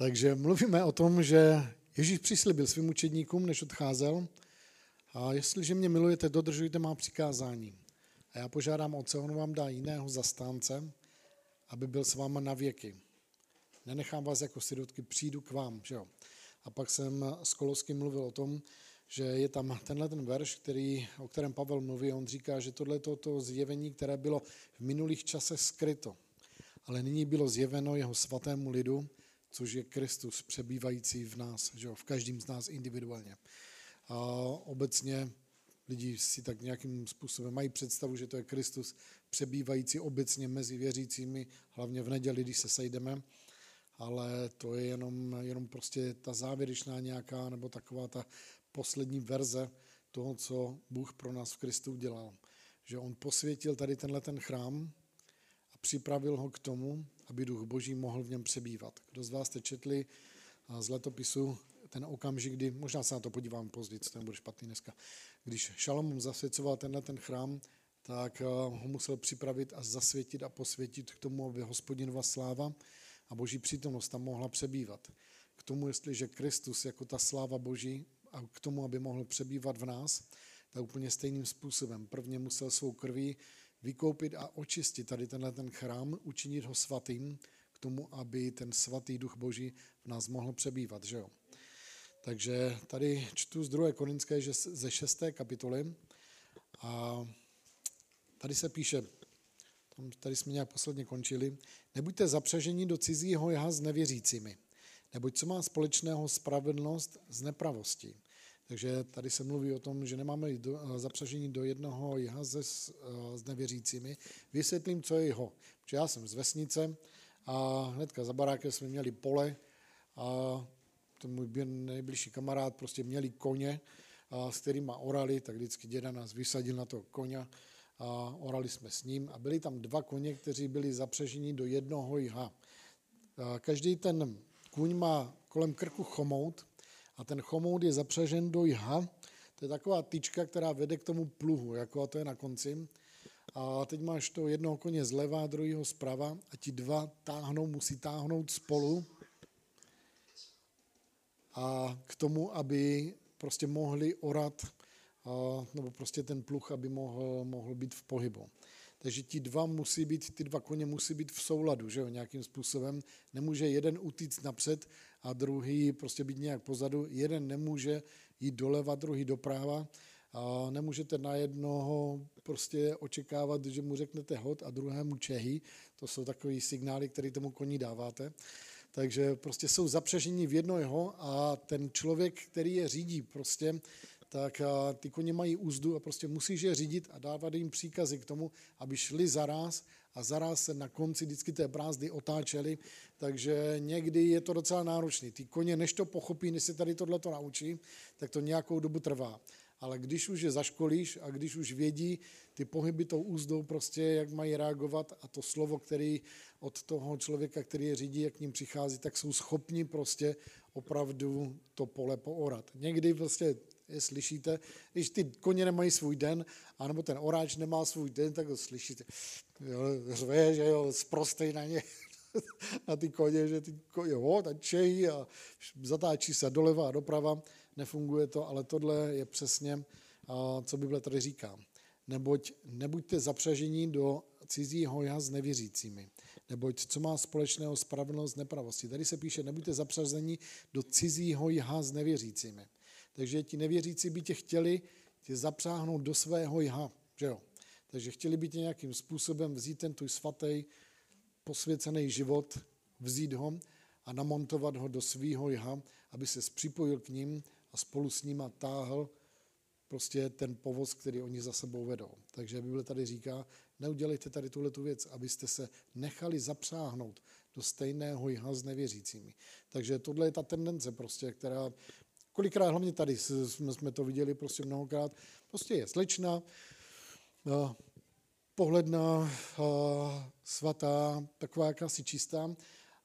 Takže mluvíme o tom, že Ježíš přislíbil svým učedníkům, než odcházel, a jestliže mě milujete, dodržujte má přikázání. A já požádám Otce, on vám dá jiného zastánce, aby byl s váma na věky. Nenechám vás jako sirotky, přijdu k vám. Že jo? A pak jsem s Kolovským mluvil o tom, že je tam tenhle ten verš, který, o kterém Pavel mluví, on říká, že tohle je to, to zjevení, které bylo v minulých časech skryto, ale nyní bylo zjeveno jeho svatému lidu, což je Kristus přebývající v nás, že jo, v každém z nás individuálně. A obecně lidi si tak nějakým způsobem mají představu, že to je Kristus přebývající obecně mezi věřícími, hlavně v neděli, když se sejdeme, ale to je jenom, jenom prostě ta závěrečná nějaká, nebo taková ta poslední verze toho, co Bůh pro nás v Kristu udělal. Že on posvětil tady tenhle ten chrám a připravil ho k tomu, aby duch boží mohl v něm přebývat. Kdo z vás jste četli z letopisu ten okamžik, kdy, možná se na to podívám později, to nebude špatný dneska, když Šalomum zasvěcoval tenhle ten chrám, tak ho musel připravit a zasvětit a posvětit k tomu, aby hospodinova sláva a boží přítomnost tam mohla přebývat. K tomu, jestliže Kristus jako ta sláva boží a k tomu, aby mohl přebývat v nás, tak úplně stejným způsobem. Prvně musel svou krví vykoupit a očistit tady tenhle ten chrám, učinit ho svatým, k tomu, aby ten svatý duch boží v nás mohl přebývat. Že jo? Takže tady čtu z 2. Korinské ze 6. kapitoly a tady se píše, tady jsme nějak posledně končili, nebuďte zapřeženi do cizího jaha s nevěřícími, neboť co má společného spravedlnost s nepravostí. Takže tady se mluví o tom, že nemáme do, zapřežení do jednoho jaha se, s, s nevěřícími. Vysvětlím, co je jeho. Protože já jsem z vesnice a hnedka za barákem jsme měli pole a ten můj nejbližší kamarád prostě měli koně, a, s kterými orali, tak vždycky děda nás vysadil na to koně a orali jsme s ním a byli tam dva koně, kteří byli zapřeženi do jednoho jha. Každý ten kůň má kolem krku chomout a ten chomout je zapřežen do jha. To je taková tyčka, která vede k tomu pluhu, jako a to je na konci. A teď máš to jednoho koně zleva druhého zprava a ti dva táhnou, musí táhnout spolu a k tomu, aby prostě mohli orat, nebo prostě ten pluch, aby mohl, mohl být v pohybu. Takže ti dva musí být, ty dva koně musí být v souladu, že jo, nějakým způsobem. Nemůže jeden utíct napřed a druhý prostě být nějak pozadu. Jeden nemůže jít doleva, druhý doprava. A nemůžete na jednoho prostě očekávat, že mu řeknete hod a druhému čehy. To jsou takové signály, které tomu koni dáváte takže prostě jsou zapřežení v jedno jeho a ten člověk, který je řídí prostě, tak ty koně mají úzdu a prostě musíš je řídit a dávat jim příkazy k tomu, aby šli zaraz a zaraz se na konci vždycky té brázdy otáčeli, takže někdy je to docela náročné. Ty koně, než to pochopí, než se tady tohleto naučí, tak to nějakou dobu trvá ale když už je zaškolíš a když už vědí ty pohyby tou úzdou prostě, jak mají reagovat a to slovo, který od toho člověka, který je řídí, jak k ním přichází, tak jsou schopni prostě opravdu to pole poorat. Někdy prostě je slyšíte, když ty koně nemají svůj den, anebo ten oráč nemá svůj den, tak ho slyšíte. Jo, řve, že jo, zprostej na ně, na ty koně, že ty koně ho, čejí a zatáčí se doleva a doprava nefunguje to, ale tohle je přesně, co Bible tady říká. Neboť nebuďte zapřažení do cizího já s nevěřícími. Neboť co má společného spravedlnost nepravosti. Tady se píše, nebuďte zapřazení do cizího jha s nevěřícími. Takže ti nevěřící by tě chtěli tě zapřáhnout do svého jha. Že jo? Takže chtěli by tě nějakým způsobem vzít ten tvůj svatý, posvěcený život, vzít ho a namontovat ho do svého jha, aby se připojil k ním a spolu s nima táhl prostě ten povoz, který oni za sebou vedou. Takže Bible tady říká, neudělejte tady tuhle tu věc, abyste se nechali zapřáhnout do stejného jiha s nevěřícími. Takže tohle je ta tendence prostě, která kolikrát, hlavně tady jsme, jsme to viděli prostě mnohokrát, prostě je slečna, pohledná, svatá, taková jakási čistá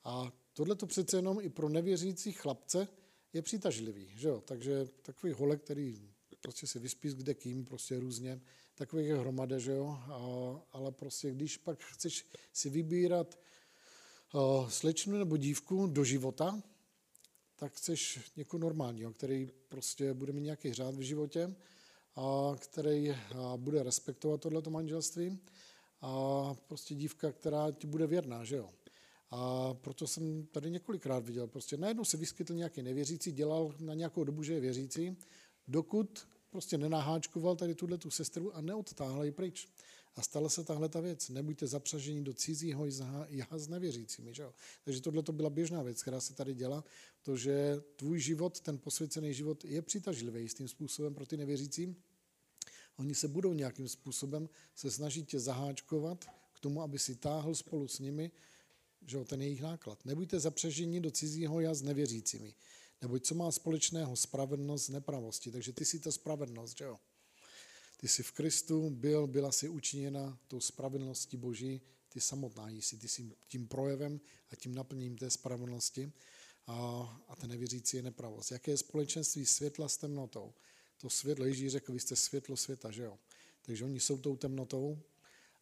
a tohle to přece jenom i pro nevěřící chlapce je přitažlivý, že jo? Takže takový holek, který prostě se vyspí kde kým, prostě různě, takových je hromada, že jo? A, ale prostě když pak chceš si vybírat slečnu nebo dívku do života, tak chceš někoho normálního, který prostě bude mít nějaký řád v životě, a který bude respektovat tohleto manželství a prostě dívka, která ti bude věrná, že jo. A proto jsem tady několikrát viděl, prostě najednou se vyskytl nějaký nevěřící, dělal na nějakou dobu, že je věřící, dokud prostě nenaháčkoval tady tuhle tu sestru a neodtáhl ji pryč. A stala se tahle ta věc. Nebuďte zapřaženi do cizího jaha s nevěřícími. Že jo? Takže tohle to byla běžná věc, která se tady dělá, to, že tvůj život, ten posvěcený život je přitažlivý jistým způsobem pro ty nevěřící. Oni se budou nějakým způsobem se snažit tě zaháčkovat k tomu, aby si táhl spolu s nimi že jo, ten jejich náklad. Nebuďte zapřeženi do cizího já s nevěřícími. Neboť co má společného spravedlnost s nepravosti. Takže ty jsi ta spravedlnost, že jo. Ty jsi v Kristu byl, byla si učiněna tou spravedlností Boží, ty samotná jsi, ty jsi tím projevem a tím naplněním té spravedlnosti a, a ten nevěřící je nepravost. Jaké je společenství světla s temnotou? To světlo, Ježíš řekl, vy jste světlo světa, že jo? Takže oni jsou tou temnotou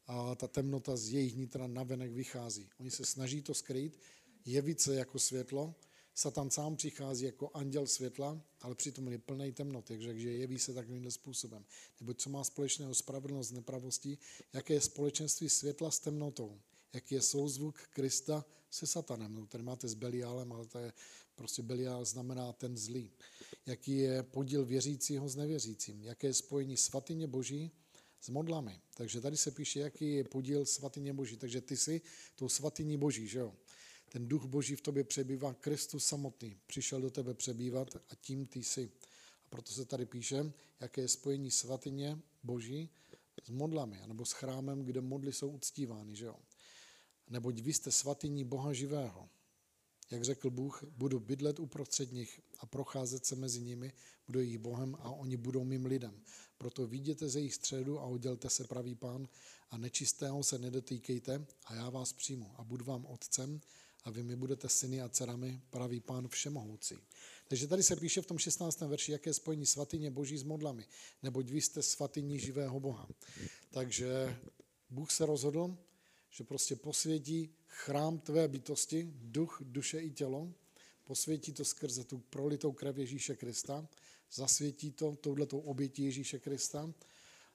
a ta temnota z jejich nitra navenek vychází. Oni se snaží to skrýt, jevit se jako světlo, Satan sám přichází jako anděl světla, ale přitom je plný temnoty, takže jeví se takovýmhle způsobem. Nebo co má společného spravedlnost s nepravostí, jaké je společenství světla s temnotou, jaký je souzvuk Krista se satanem. No, tady máte s Beliálem, ale to je prostě Beliál znamená ten zlý. Jaký je podíl věřícího s nevěřícím, jaké je spojení svatyně Boží s modlami. Takže tady se píše, jaký je podíl svatyně Boží. Takže ty jsi tou svatyní Boží, že jo? Ten duch Boží v tobě přebývá, Kristus samotný přišel do tebe přebývat a tím ty jsi. A proto se tady píše, jaké je spojení svatyně Boží s modlami, nebo s chrámem, kde modly jsou uctívány, že jo? Neboť vy jste svatyní Boha živého. Jak řekl Bůh, budu bydlet uprostřed nich a procházet se mezi nimi, budu jejich Bohem a oni budou mým lidem. Proto viděte ze jejich středu a oddělte se pravý pán a nečistého se nedotýkejte a já vás přijmu a budu vám otcem a vy mi budete syny a dcerami, pravý pán všemohoucí. Takže tady se píše v tom 16. verši, jaké spojení svatyně boží s modlami, neboť vy jste svatyní živého Boha. Takže Bůh se rozhodl, že prostě posvětí chrám tvé bytosti, duch, duše i tělo, posvětí to skrze tu prolitou krev Ježíše Krista, zasvětí to touhletou obětí Ježíše Krista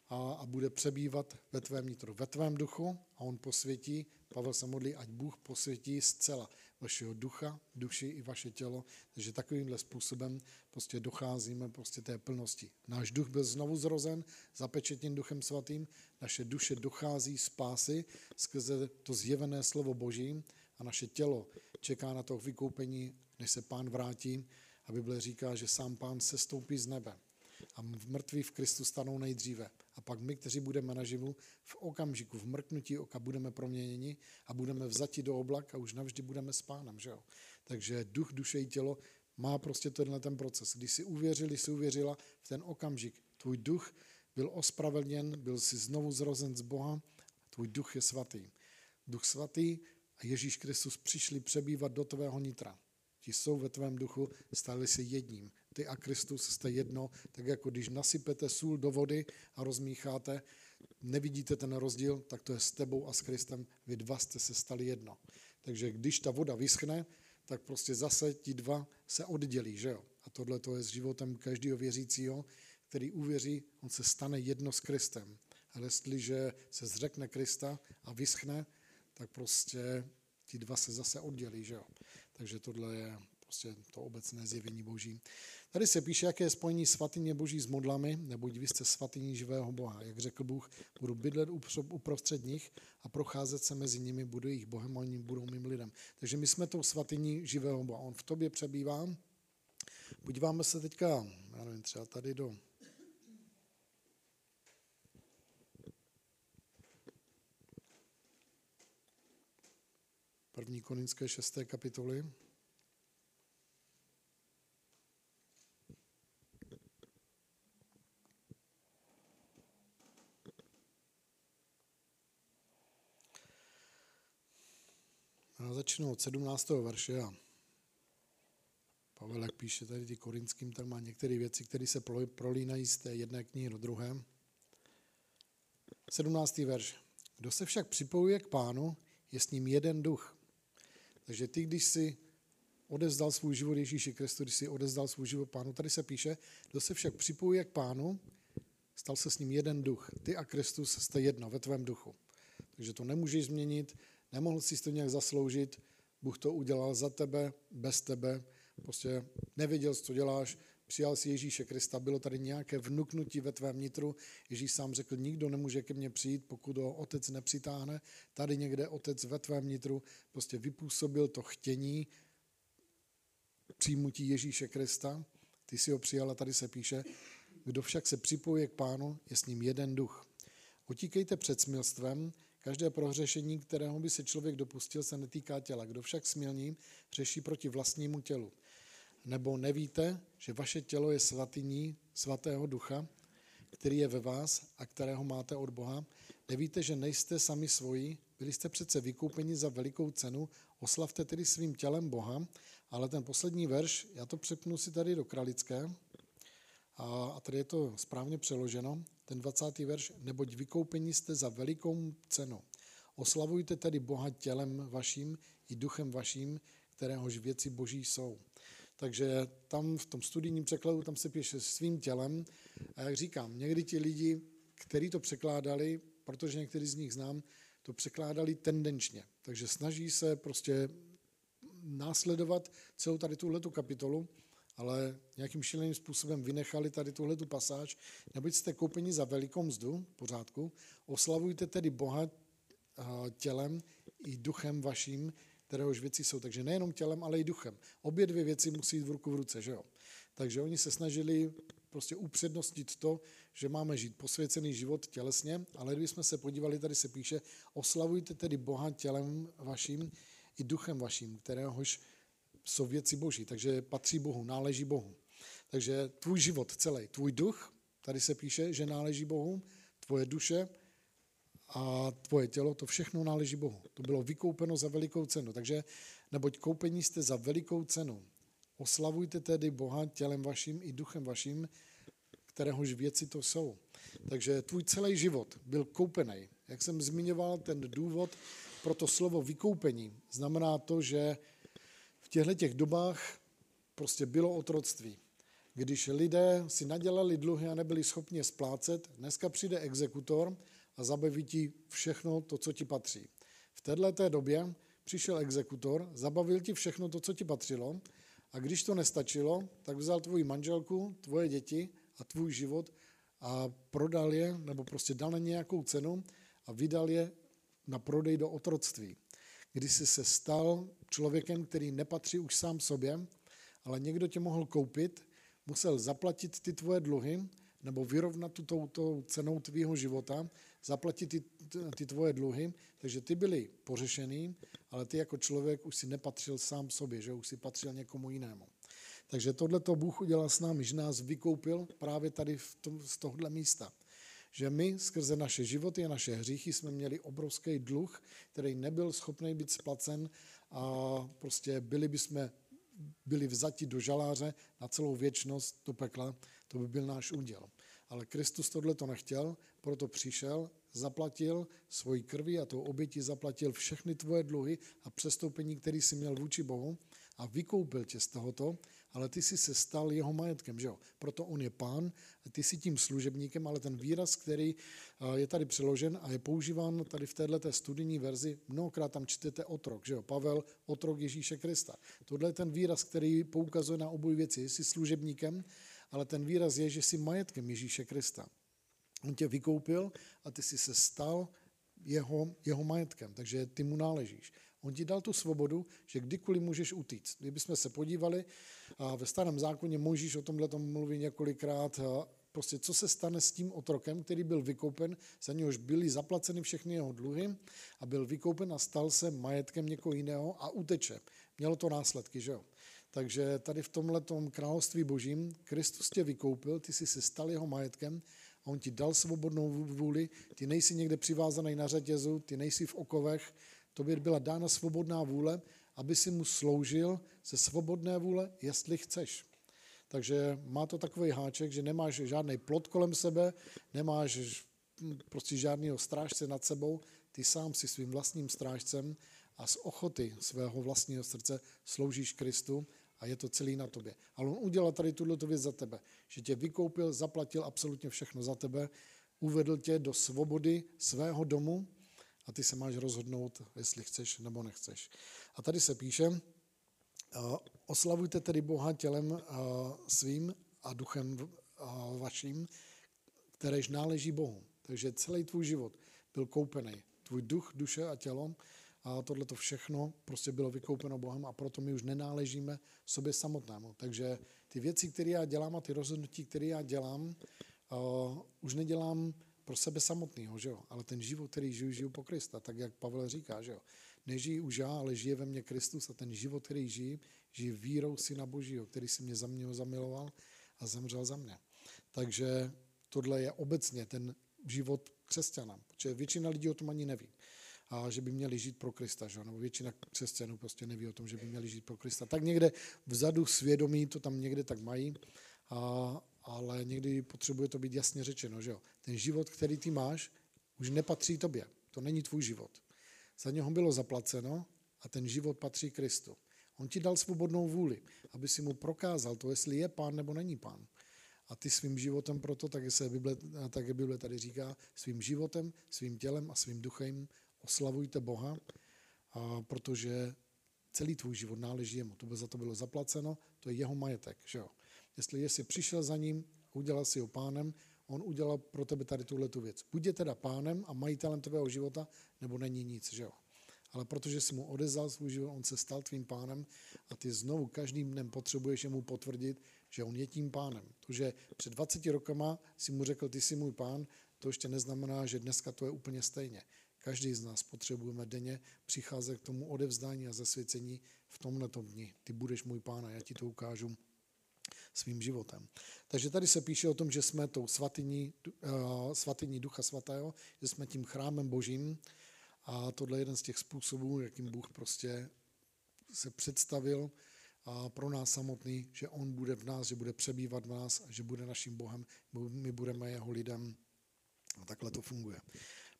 a, a bude přebývat ve tvém nitru, ve tvém duchu a on posvětí, Pavel se modlí, ať Bůh posvětí zcela vašeho ducha, duši i vaše tělo, takže takovýmhle způsobem prostě docházíme prostě té plnosti. Náš duch byl znovu zrozen, zapečetěn duchem svatým, naše duše dochází z pásy skrze to zjevené slovo Boží a naše tělo čeká na to vykoupení, než se pán vrátí a Bible říká, že sám pán se stoupí z nebe a mrtví v Kristu stanou nejdříve. A pak my, kteří budeme naživu, v okamžiku, v mrknutí oka budeme proměněni a budeme vzati do oblak a už navždy budeme s pánem. Že jo? Takže duch, duše i tělo má prostě tenhle ten proces. Když si uvěřili, si uvěřila v ten okamžik, tvůj duch byl ospravedlněn, byl si znovu zrozen z Boha, tvůj duch je svatý. Duch svatý a Ježíš Kristus přišli přebývat do tvého nitra. Ti jsou ve tvém duchu, stali se jedním ty a Kristus jste jedno, tak jako když nasypete sůl do vody a rozmícháte, nevidíte ten rozdíl, tak to je s tebou a s Kristem, vy dva jste se stali jedno. Takže když ta voda vyschne, tak prostě zase ti dva se oddělí, že jo? A tohle to je s životem každého věřícího, který uvěří, on se stane jedno s Kristem. Ale jestliže se zřekne Krista a vyschne, tak prostě ti dva se zase oddělí, že jo? Takže tohle je prostě to obecné zjevení Boží. Tady se píše, jaké je spojení svatyně Boží s modlami, neboť vy jste svatyní živého Boha. Jak řekl Bůh, budu bydlet uprostřed nich a procházet se mezi nimi, budu jejich Bohem a oni budou mým lidem. Takže my jsme tou svatyní živého Boha. On v tobě přebývá. Podíváme se teďka, já nevím, třeba tady do první koninské šesté kapitoly. Já začnu od 17. verše a Pavel, jak píše tady ty korinským, tak má některé věci, které se prolínají z té jedné knihy do druhé. 17. verš. Kdo se však připojuje k pánu, je s ním jeden duch. Takže ty, když si odezdal svůj život Ježíši Kristu, když si odezdal svůj život pánu. Tady se píše, kdo se však připojuje k pánu, stal se s ním jeden duch. Ty a Kristus jste jedno ve tvém duchu. Takže to nemůžeš změnit, nemohl jsi to nějak zasloužit, Bůh to udělal za tebe, bez tebe, prostě nevěděl, co děláš, přijal si Ježíše Krista, bylo tady nějaké vnuknutí ve tvém nitru. Ježíš sám řekl, nikdo nemůže ke mně přijít, pokud ho otec nepřitáhne. Tady někde otec ve tvém nitru prostě vypůsobil to chtění přijmutí Ježíše Krista. Ty si ho přijal a tady se píše, kdo však se připojí k pánu, je s ním jeden duch. Utíkejte před smilstvem, každé prohřešení, kterého by se člověk dopustil, se netýká těla. Kdo však smilní, řeší proti vlastnímu tělu. Nebo nevíte, že vaše tělo je svatyní svatého ducha, který je ve vás a kterého máte od Boha? Nevíte, že nejste sami svoji, byli jste přece vykoupeni za velikou cenu, oslavte tedy svým tělem Boha, ale ten poslední verš, já to přepnu si tady do kralické, a tady je to správně přeloženo, ten 20. verš, neboť vykoupeni jste za velikou cenu. Oslavujte tedy Boha tělem vaším i duchem vaším, kteréhož věci boží jsou. Takže tam v tom studijním překladu tam se píše svým tělem. A jak říkám, někdy ti lidi, kteří to překládali, protože některý z nich znám, to překládali tendenčně. Takže snaží se prostě následovat celou tady tuhletu kapitolu, ale nějakým šíleným způsobem vynechali tady tuhletu pasáž. Neboť jste koupeni za velikou mzdu, pořádku, oslavujte tedy Boha tělem i duchem vaším, kteréhož věci jsou. Takže nejenom tělem, ale i duchem. Obě dvě věci musí jít v ruku v ruce, že jo? Takže oni se snažili prostě upřednostnit to, že máme žít posvěcený život tělesně, ale jsme se podívali, tady se píše, oslavujte tedy Boha tělem vaším i duchem vaším, kteréhož jsou věci boží, takže patří Bohu, náleží Bohu. Takže tvůj život celý, tvůj duch, tady se píše, že náleží Bohu, tvoje duše, a tvoje tělo, to všechno náleží Bohu. To bylo vykoupeno za velikou cenu. Takže neboť koupení jste za velikou cenu. Oslavujte tedy Boha tělem vaším i duchem vaším, kteréhož věci to jsou. Takže tvůj celý život byl koupený. Jak jsem zmiňoval, ten důvod pro to slovo vykoupení znamená to, že v těchto těch dobách prostě bylo otroctví. Když lidé si nadělali dluhy a nebyli schopni splácet, dneska přijde exekutor a zabaví ti všechno to, co ti patří. V této době přišel exekutor, zabavil ti všechno to, co ti patřilo a když to nestačilo, tak vzal tvoji manželku, tvoje děti a tvůj život a prodal je, nebo prostě dal na nějakou cenu a vydal je na prodej do otroctví. Kdy jsi se stal člověkem, který nepatří už sám sobě, ale někdo tě mohl koupit, musel zaplatit ty tvoje dluhy nebo vyrovnat tu touto cenou tvýho života, zaplatit ty, ty tvoje dluhy, takže ty byly pořešený, ale ty jako člověk už si nepatřil sám sobě, že už si patřil někomu jinému. Takže tohle to Bůh udělal s námi, že nás vykoupil právě tady v tom, z tohohle místa. Že my skrze naše životy a naše hříchy jsme měli obrovský dluh, který nebyl schopný být splacen a prostě byli bychom byli vzati do žaláře na celou věčnost do pekla, to by byl náš úděl. Ale Kristus tohle to nechtěl, proto přišel, zaplatil svoji krví a tou oběti zaplatil všechny tvoje dluhy a přestoupení, který jsi měl vůči Bohu a vykoupil tě z tohoto, ale ty jsi se stal jeho majetkem, že jo? Proto on je pán, ty jsi tím služebníkem, ale ten výraz, který je tady přeložen a je používán tady v této studijní verzi, mnohokrát tam čtete otrok, že jo? Pavel, otrok Ježíše Krista. Tohle je ten výraz, který poukazuje na oboj věci. Jsi služebníkem, ale ten výraz je, že jsi majetkem Ježíše Krista. On tě vykoupil a ty jsi se stal jeho, jeho majetkem, takže ty mu náležíš. On ti dal tu svobodu, že kdykoliv můžeš utíct. Kdybychom se podívali, a ve starém zákoně Mojžíš o tomhle tom mluví několikrát, prostě co se stane s tím otrokem, který byl vykoupen, za něhož byly zaplaceny všechny jeho dluhy a byl vykoupen a stal se majetkem někoho jiného a uteče. Mělo to následky, že jo? Takže tady v tomhle království božím Kristus tě vykoupil, ty jsi se stal jeho majetkem a on ti dal svobodnou vůli, ty nejsi někde přivázaný na řetězu, ty nejsi v okovech, tobě byla dána svobodná vůle, aby si mu sloužil ze svobodné vůle, jestli chceš. Takže má to takový háček, že nemáš žádný plot kolem sebe, nemáš prostě žádného strážce nad sebou, ty sám si svým vlastním strážcem a z ochoty svého vlastního srdce sloužíš Kristu a je to celý na tobě. Ale on udělal tady tuto věc za tebe, že tě vykoupil, zaplatil absolutně všechno za tebe, uvedl tě do svobody svého domu a ty se máš rozhodnout, jestli chceš nebo nechceš. A tady se píše, oslavujte tedy Boha tělem svým a duchem vaším, kteréž náleží Bohu. Takže celý tvůj život byl koupený. Tvůj duch, duše a tělo a tohle to všechno prostě bylo vykoupeno Bohem a proto my už nenáležíme sobě samotnému. Takže ty věci, které já dělám a ty rozhodnutí, které já dělám, uh, už nedělám pro sebe samotného, že jo? ale ten život, který žiju, žiju po Krista, tak jak Pavel říká, že jo? Nežijí už já, ale žije ve mně Kristus a ten život, který žijí, žije vírou Syna Božího, který si mě za mě zamiloval a zemřel za mě. Takže tohle je obecně ten život křesťana, protože většina lidí o tom ani neví a že by měli žít pro Krista, že? nebo většina křesťanů prostě neví o tom, že by měli žít pro Krista. Tak někde vzadu svědomí to tam někde tak mají, a, ale někdy potřebuje to být jasně řečeno, že jo. Ten život, který ty máš, už nepatří tobě. To není tvůj život. Za něho bylo zaplaceno a ten život patří Kristu. On ti dal svobodnou vůli, aby si mu prokázal to, jestli je pán nebo není pán. A ty svým životem proto, tak se Bible, tak Bible tady říká, svým životem, svým tělem a svým duchem oslavujte Boha, a protože celý tvůj život náleží jemu. To by za to bylo zaplaceno, to je jeho majetek. Že jo? Jestli jsi přišel za ním, udělal si ho pánem, on udělal pro tebe tady tuhle tu věc. Buď je teda pánem a majitelem tvého života, nebo není nic. Že jo? Ale protože jsi mu odezal svůj život, on se stal tvým pánem a ty znovu každým dnem potřebuješ mu potvrdit, že on je tím pánem. To, že před 20 rokama si mu řekl, ty jsi můj pán, to ještě neznamená, že dneska to je úplně stejně. Každý z nás potřebujeme denně přicházet k tomu odevzdání a zasvěcení v tomhle dni. Ty budeš můj pán a já ti to ukážu svým životem. Takže tady se píše o tom, že jsme tou svatyní, uh, svatyní Ducha Svatého, že jsme tím chrámem Božím a tohle je jeden z těch způsobů, jakým Bůh prostě se představil a pro nás samotný, že On bude v nás, že bude přebývat v nás že bude naším Bohem, my budeme jeho lidem. A takhle to funguje.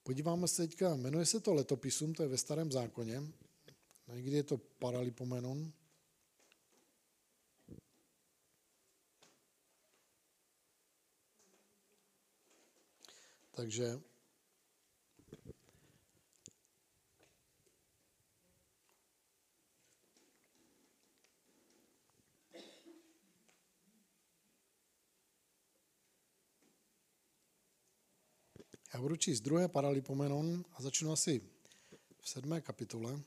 Podíváme se teďka, jmenuje se to letopisům, to je ve starém zákoně. Někdy je to paralipomenon. Takže Já budu číst druhé paralipomenon a začnu asi v sedmé kapitole.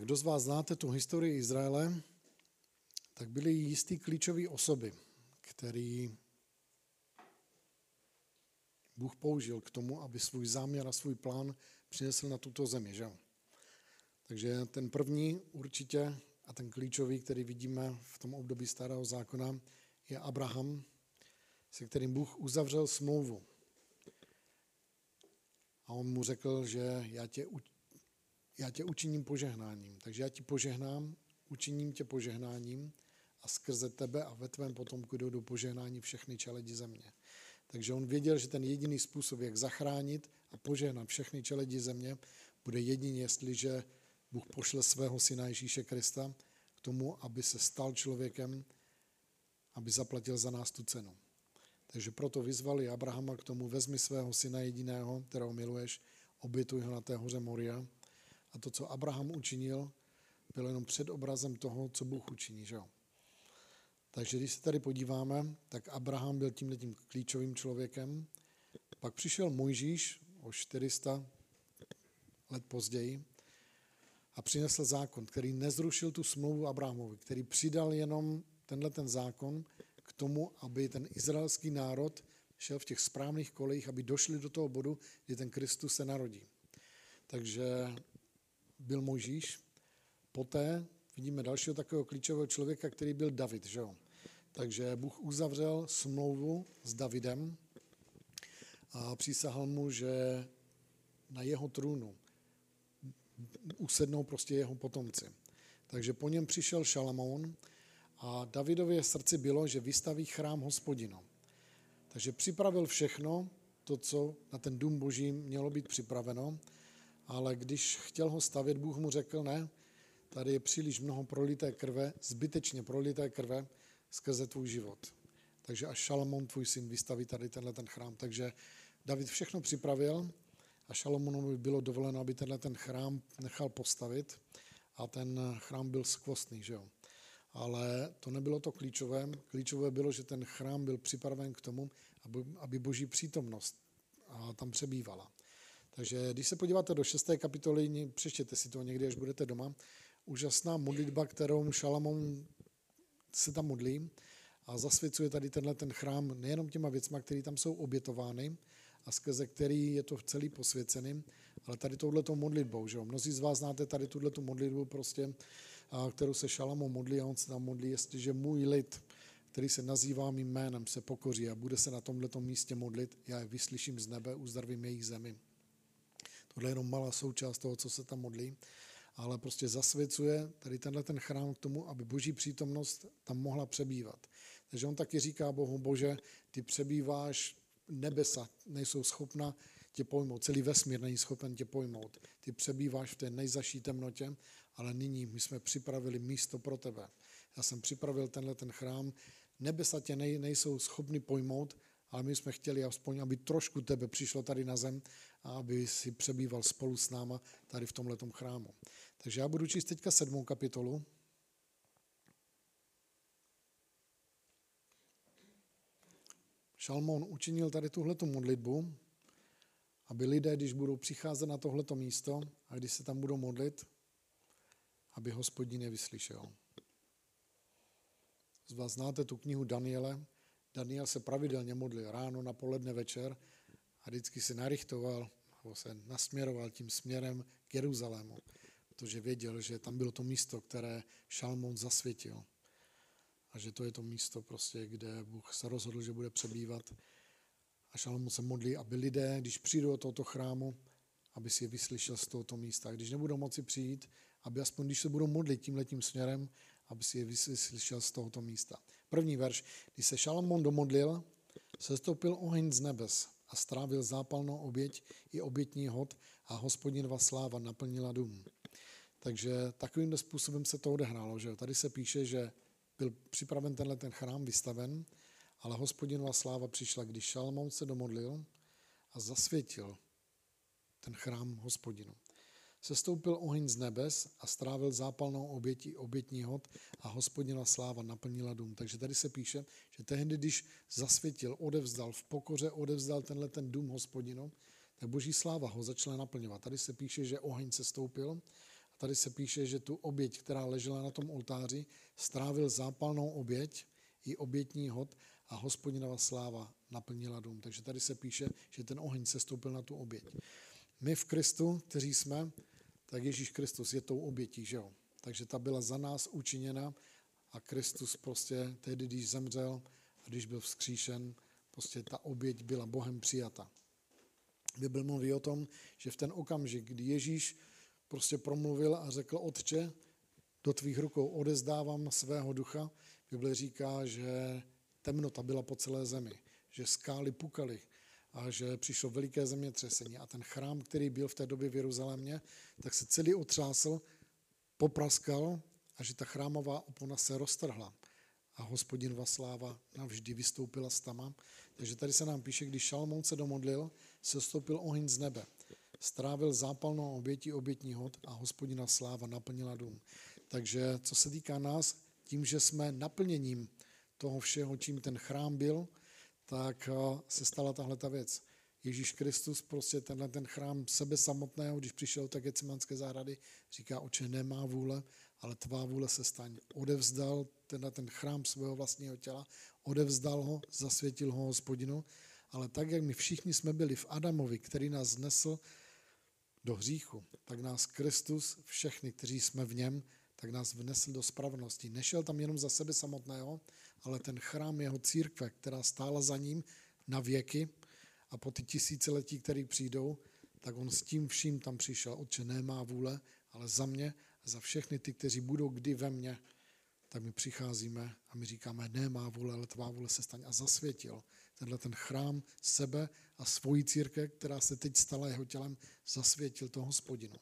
A kdo z vás znáte tu historii Izraele, tak byly jistý klíčové osoby který Bůh použil k tomu, aby svůj záměr a svůj plán přinesl na tuto zemi. Že? Takže ten první určitě a ten klíčový, který vidíme v tom období starého zákona, je Abraham, se kterým Bůh uzavřel smlouvu. A on mu řekl, že já tě, já tě učiním požehnáním. Takže já ti požehnám, učiním tě požehnáním a skrze tebe a ve tvém potomku jdou do požehnání všechny čeledi země. Takže on věděl, že ten jediný způsob, jak zachránit a požehnat všechny čeledi země, bude jedině, jestliže Bůh pošle svého syna Ježíše Krista k tomu, aby se stal člověkem, aby zaplatil za nás tu cenu. Takže proto vyzvali Abrahama k tomu, vezmi svého syna jediného, kterého miluješ, obětuj ho na té hoře Moria. A to, co Abraham učinil, bylo jenom předobrazem toho, co Bůh učiní. Že jo? Takže když se tady podíváme, tak Abraham byl tímhle tím klíčovým člověkem. Pak přišel Mojžíš o 400 let později a přinesl zákon, který nezrušil tu smlouvu Abrahamovi, který přidal jenom tenhle ten zákon k tomu, aby ten izraelský národ šel v těch správných kolejích, aby došli do toho bodu, kdy ten Kristus se narodí. Takže byl Mojžíš, poté vidíme dalšího takového klíčového člověka, který byl David. Že? Takže Bůh uzavřel smlouvu s Davidem a přísahal mu, že na jeho trůnu usednou prostě jeho potomci. Takže po něm přišel Šalamoun a Davidově srdci bylo, že vystaví chrám hospodino. Takže připravil všechno, to, co na ten dům boží mělo být připraveno, ale když chtěl ho stavět, Bůh mu řekl, ne, tady je příliš mnoho prolité krve, zbytečně prolité krve skrze tvůj život. Takže až Šalamón, tvůj syn, vystaví tady tenhle ten chrám. Takže David všechno připravil a Šalamonovi bylo dovoleno, aby tenhle ten chrám nechal postavit a ten chrám byl skvostný, že jo. Ale to nebylo to klíčové. Klíčové bylo, že ten chrám byl připraven k tomu, aby, aby boží přítomnost a tam přebývala. Takže když se podíváte do 6. kapitoly, přečtěte si to někdy, až budete doma, úžasná modlitba, kterou Šalamon se tam modlí a zasvěcuje tady tenhle ten chrám nejenom těma věcma, které tam jsou obětovány a skrze který je to celý posvěcený, ale tady touhletou modlitbou. Že jo? Mnozí z vás znáte tady tuhle modlitbu, prostě, kterou se Šalamon modlí a on se tam modlí, jestliže můj lid, který se nazývá mým jménem, se pokoří a bude se na tomto místě modlit, já je vyslyším z nebe, uzdravím jejich zemi. Tohle je jenom malá součást toho, co se tam modlí, ale prostě zasvěcuje tady tenhle ten chrám k tomu, aby boží přítomnost tam mohla přebývat. Takže on taky říká Bohu, bože, ty přebýváš, nebesa nejsou schopna tě pojmout, celý vesmír není schopen tě pojmout. Ty přebýváš v té nejzaší temnotě, ale nyní my jsme připravili místo pro tebe. Já jsem připravil tenhle ten chrám, nebesa tě nej, nejsou schopny pojmout, ale my jsme chtěli aspoň, aby trošku tebe přišlo tady na zem a aby si přebýval spolu s náma tady v tomhle chrámu. Takže já budu číst teďka sedmou kapitolu. Šalmón učinil tady tuhletu modlitbu, aby lidé, když budou přicházet na tohleto místo a když se tam budou modlit, aby hospodin je vyslyšel. Z vás znáte tu knihu Daniele. Daniel se pravidelně modlil ráno, na poledne, večer a vždycky se narichtoval nebo se nasměroval tím směrem k Jeruzalému, protože věděl, že tam bylo to místo, které Šalmon zasvětil a že to je to místo, prostě, kde Bůh se rozhodl, že bude přebývat. A Šalomon se modlí, aby lidé, když přijdou do tohoto chrámu, aby si je vyslyšel z tohoto místa. Když nebudou moci přijít, aby aspoň když se budou modlit tímhletím směrem, aby si je vyslyšel z tohoto místa. První verš. Když se Šalomon domodlil, sestoupil oheň z nebes a strávil zápalnou oběť i obětní hod a hospodinova sláva naplnila dům. Takže takovým způsobem se to odehrálo. Že? Tady se píše, že byl připraven tenhle ten chrám vystaven, ale hospodinová sláva přišla, když Šalmón se domodlil a zasvětil ten chrám hospodinu. Sestoupil oheň z nebes a strávil zápalnou obětí obětní hod a hospodina sláva naplnila dům. Takže tady se píše, že tehdy, když zasvětil, odevzdal, v pokoře odevzdal tenhle ten dům hospodinu, tak boží sláva ho začala naplňovat. Tady se píše, že oheň se stoupil a tady se píše, že tu oběť, která ležela na tom oltáři, strávil zápalnou oběť i obětní hod a hospodinova sláva naplnila dům. Takže tady se píše, že ten oheň se stoupil na tu oběť. My v Kristu, kteří jsme, tak Ježíš Kristus je tou obětí, že jo? Takže ta byla za nás učiněna a Kristus prostě tehdy, když zemřel a když byl vzkříšen, prostě ta oběť byla Bohem přijata. Bible mluví o tom, že v ten okamžik, kdy Ježíš prostě promluvil a řekl, Otče, do tvých rukou odezdávám svého ducha, Bible říká, že temnota byla po celé zemi, že skály pukaly, a že přišlo veliké zemětřesení a ten chrám, který byl v té době v Jeruzalémě, tak se celý otřásl, popraskal a že ta chrámová opona se roztrhla a hospodinova sláva navždy vystoupila s tama. Takže tady se nám píše, když Šalmón se domodlil, se stoupil oheň z nebe. Strávil zápalnou obětí obětní hod a hospodina sláva naplnila dům. Takže co se týká nás, tím, že jsme naplněním toho všeho, čím ten chrám byl, tak eh, se stala tahle ta věc. Ježíš Kristus, prostě tenhle ten chrám sebe samotného, když přišel tak Gecimánské zahrady, říká, oče, nemá vůle, ale tvá vůle se staň. Odevzdal tenhle ten chrám svého vlastního těla, odevzdal ho, zasvětil ho hospodinu, ale tak, jak my všichni jsme byli v Adamovi, který nás znesl do hříchu, tak nás Kristus, všechny, kteří jsme v něm, tak nás vnesl do spravedlnosti. Nešel tam jenom za sebe samotného, ale ten chrám jeho církve, která stála za ním na věky a po ty tisíciletí, které přijdou, tak on s tím vším tam přišel. Otče, nemá vůle, ale za mě a za všechny ty, kteří budou kdy ve mně, tak my přicházíme a my říkáme, nemá vůle, ale tvá vůle se staň. A zasvětil tenhle ten chrám sebe a svoji církev, která se teď stala jeho tělem, zasvětil to hospodinu.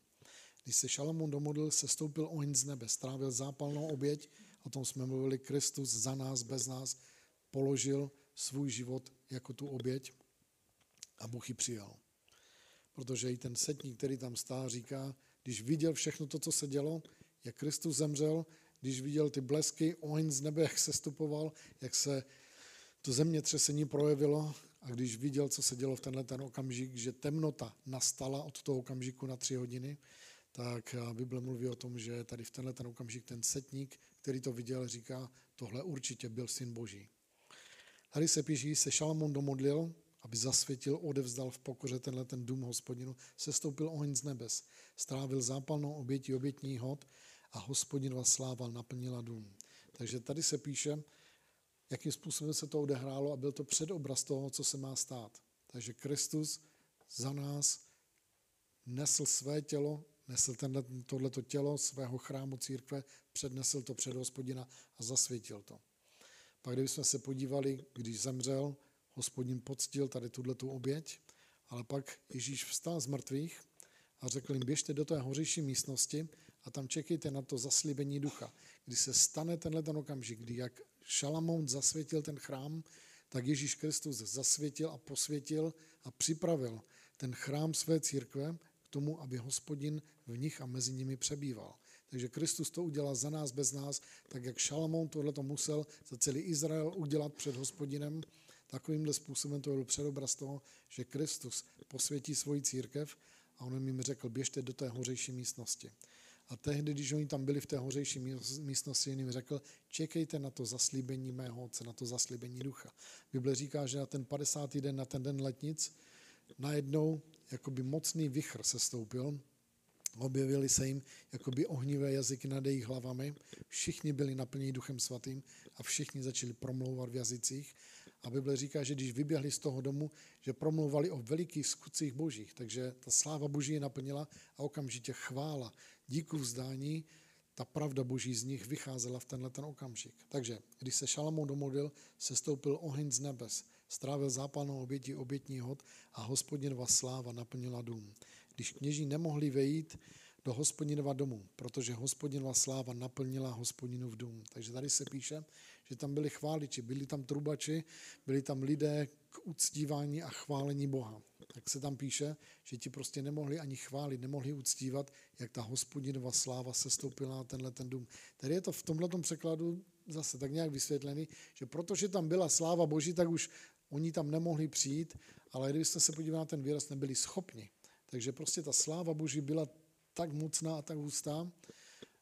Když se Šalamón domodlil, se stoupil oheň z nebe, strávil zápalnou oběť, o tom jsme mluvili, Kristus za nás, bez nás, položil svůj život jako tu oběť a Bůh ji přijal. Protože i ten setník, který tam stál, říká, když viděl všechno to, co se dělo, jak Kristus zemřel, když viděl ty blesky, oheň z nebe, jak se stupoval, jak se to zemětřesení projevilo a když viděl, co se dělo v tenhle ten okamžik, že temnota nastala od toho okamžiku na tři hodiny, tak Bible mluví o tom, že tady v tenhle ten okamžik ten setník, který to viděl, říká, tohle určitě byl syn Boží. Tady se píší, se Šalamón domodlil, aby zasvětil, odevzdal v pokoře tenhle ten dům hospodinu, se stoupil oheň z nebes, strávil zápalnou obětí obětní hod a hospodinova sláva naplnila dům. Takže tady se píše, jakým způsobem se to odehrálo a byl to předobraz toho, co se má stát. Takže Kristus za nás nesl své tělo, nesl tenhle, tohleto tělo svého chrámu církve, přednesl to před hospodina a zasvětil to. Pak kdybychom se podívali, když zemřel, hospodin poctil tady tuto oběť, ale pak Ježíš vstal z mrtvých a řekl jim, běžte do té hořejší místnosti a tam čekejte na to zaslíbení ducha. Když se stane tenhle ten okamžik, kdy jak Šalamón zasvětil ten chrám, tak Ježíš Kristus zasvětil a posvětil a připravil ten chrám své církve tomu, aby hospodin v nich a mezi nimi přebýval. Takže Kristus to udělal za nás, bez nás, tak jak Šalamón tohle to musel za celý Izrael udělat před hospodinem, takovýmhle způsobem to byl předobraz toho, že Kristus posvětí svoji církev a on jim řekl, běžte do té hořejší místnosti. A tehdy, když oni tam byli v té hořejší místnosti, jim řekl, čekejte na to zaslíbení mého otce, na to zaslíbení ducha. Bible říká, že na ten 50. den, na ten den letnic, najednou jakoby mocný vichr se stoupil, objevili se jim jakoby ohnivé jazyky nad jejich hlavami, všichni byli naplněni duchem svatým a všichni začali promlouvat v jazycích a Bible říká, že když vyběhli z toho domu, že promlouvali o velikých skutcích božích. Takže ta sláva boží je naplnila a okamžitě chvála, díku vzdání, ta pravda boží z nich vycházela v tenhle ten okamžik. Takže když se Šalamón domodlil, se stoupil oheň z nebes, strávil zápalnou obětí obětní hod a hospodinova sláva naplnila dům. Když kněží nemohli vejít, do hospodinova domu, protože hospodinova sláva naplnila hospodinův dům. Takže tady se píše, že tam byli chváliči, byli tam trubači, byli tam lidé k uctívání a chválení Boha. Tak se tam píše, že ti prostě nemohli ani chválit, nemohli uctívat, jak ta hospodinova sláva se stoupila na tenhle ten dům. Tady je to v tomhle překladu zase tak nějak vysvětlený, že protože tam byla sláva Boží, tak už oni tam nemohli přijít, ale kdybyste se podívali na ten výraz, nebyli schopni. Takže prostě ta sláva Boží byla tak mocná a tak hustá,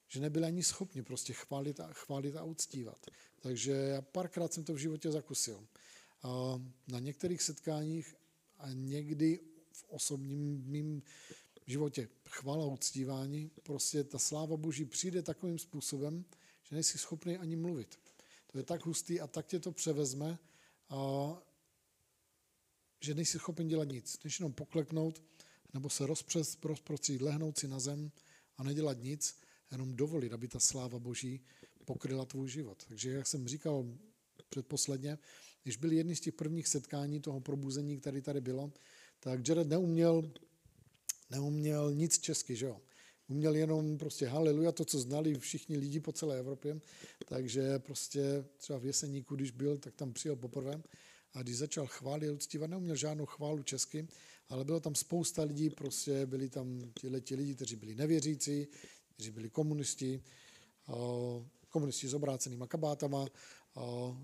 že nebyli ani schopni prostě chválit a, chválit a uctívat. Takže já párkrát jsem to v životě zakusil. A na některých setkáních a někdy v osobním mým životě chvála a uctívání, prostě ta sláva Boží přijde takovým způsobem, že nejsi schopný ani mluvit. To je tak hustý a tak tě to převezme, a že nejsi schopen dělat nic, než jenom pokleknout nebo se rozpřes, rozprostřít, lehnout si na zem a nedělat nic, jenom dovolit, aby ta sláva Boží pokryla tvůj život. Takže jak jsem říkal předposledně, když byly jedny z těch prvních setkání toho probuzení, které tady bylo, tak Jared neuměl, neuměl nic česky, že jo. Uměl jenom prostě haleluja, to, co znali všichni lidi po celé Evropě. Takže prostě třeba v Jeseníku, když byl, tak tam přijel poprvé a když začal chválit uctívat, neuměl žádnou chválu česky, ale bylo tam spousta lidí, prostě byli tam tihle ti lidi, kteří byli nevěřící, kteří byli komunisti, komunisti s obrácenýma kabátama,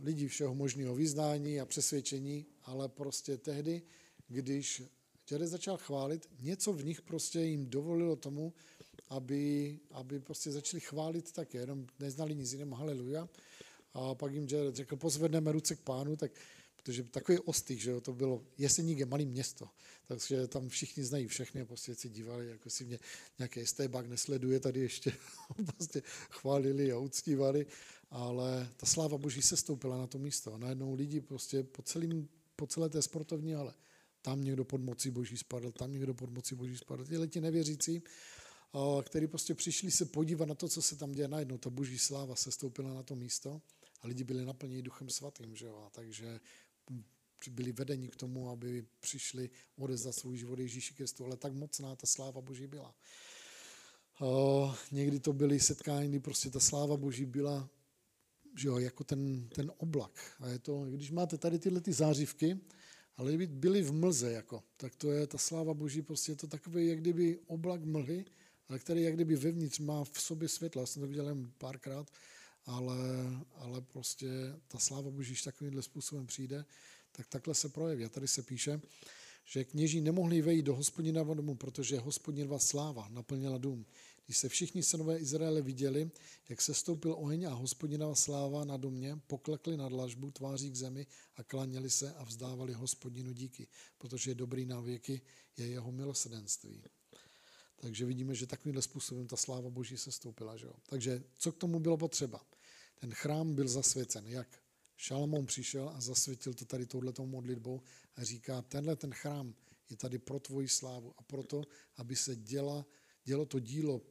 lidi všeho možného vyznání a přesvědčení, ale prostě tehdy, když Jared začal chválit, něco v nich prostě jim dovolilo tomu, aby, aby prostě začali chválit také, jenom neznali nic jiného, haleluja. A pak jim Jared řekl, pozvedneme ruce k pánu, tak protože takový ostych, že jo, to bylo, Jeseník je malé město, takže tam všichni znají všechny a prostě si dívali, jako si mě nějaký estébák nesleduje tady ještě, prostě chválili a uctívali, ale ta sláva boží se stoupila na to místo a najednou lidi prostě po, celým, po celé té sportovní hale tam někdo pod mocí boží spadl, tam někdo pod mocí boží spadl. Tyhle ti nevěřící, kteří prostě přišli se podívat na to, co se tam děje najednou. Ta boží sláva se stoupila na to místo a lidi byli naplněni duchem svatým. Že jo? Takže byli vedeni k tomu, aby přišli odezdat svůj život Ježíši Kristu, ale tak mocná ta sláva Boží byla. O, někdy to byly setkání, kdy prostě ta sláva Boží byla že jo, jako ten, ten oblak. A je to, když máte tady tyhle ty zářivky, ale kdyby byly v mlze, jako, tak to je ta sláva Boží, prostě je to takový, jak kdyby oblak mlhy, ale který jak kdyby vevnitř má v sobě světlo. Já jsem to viděl jen párkrát, ale, ale prostě ta sláva Boží, takovýmhle způsobem přijde, tak takhle se projeví. A tady se píše, že kněží nemohli vejít do hospodinova domu, protože hospodinova sláva naplnila dům. Když se všichni synové Izraele viděli, jak se stoupil oheň a hospodinova sláva na domě, poklekli na dlažbu tváří k zemi a klaněli se a vzdávali hospodinu díky, protože je dobrý na věky, je jeho milosedenství. Takže vidíme, že takovýmhle způsobem ta sláva Boží se stoupila. Že jo? Takže co k tomu bylo potřeba? Ten chrám byl zasvěcen. Jak? Šalamón přišel a zasvětil to tady touhletou modlitbou a říká, tenhle ten chrám je tady pro tvoji slávu a proto, aby se děla, dělo to dílo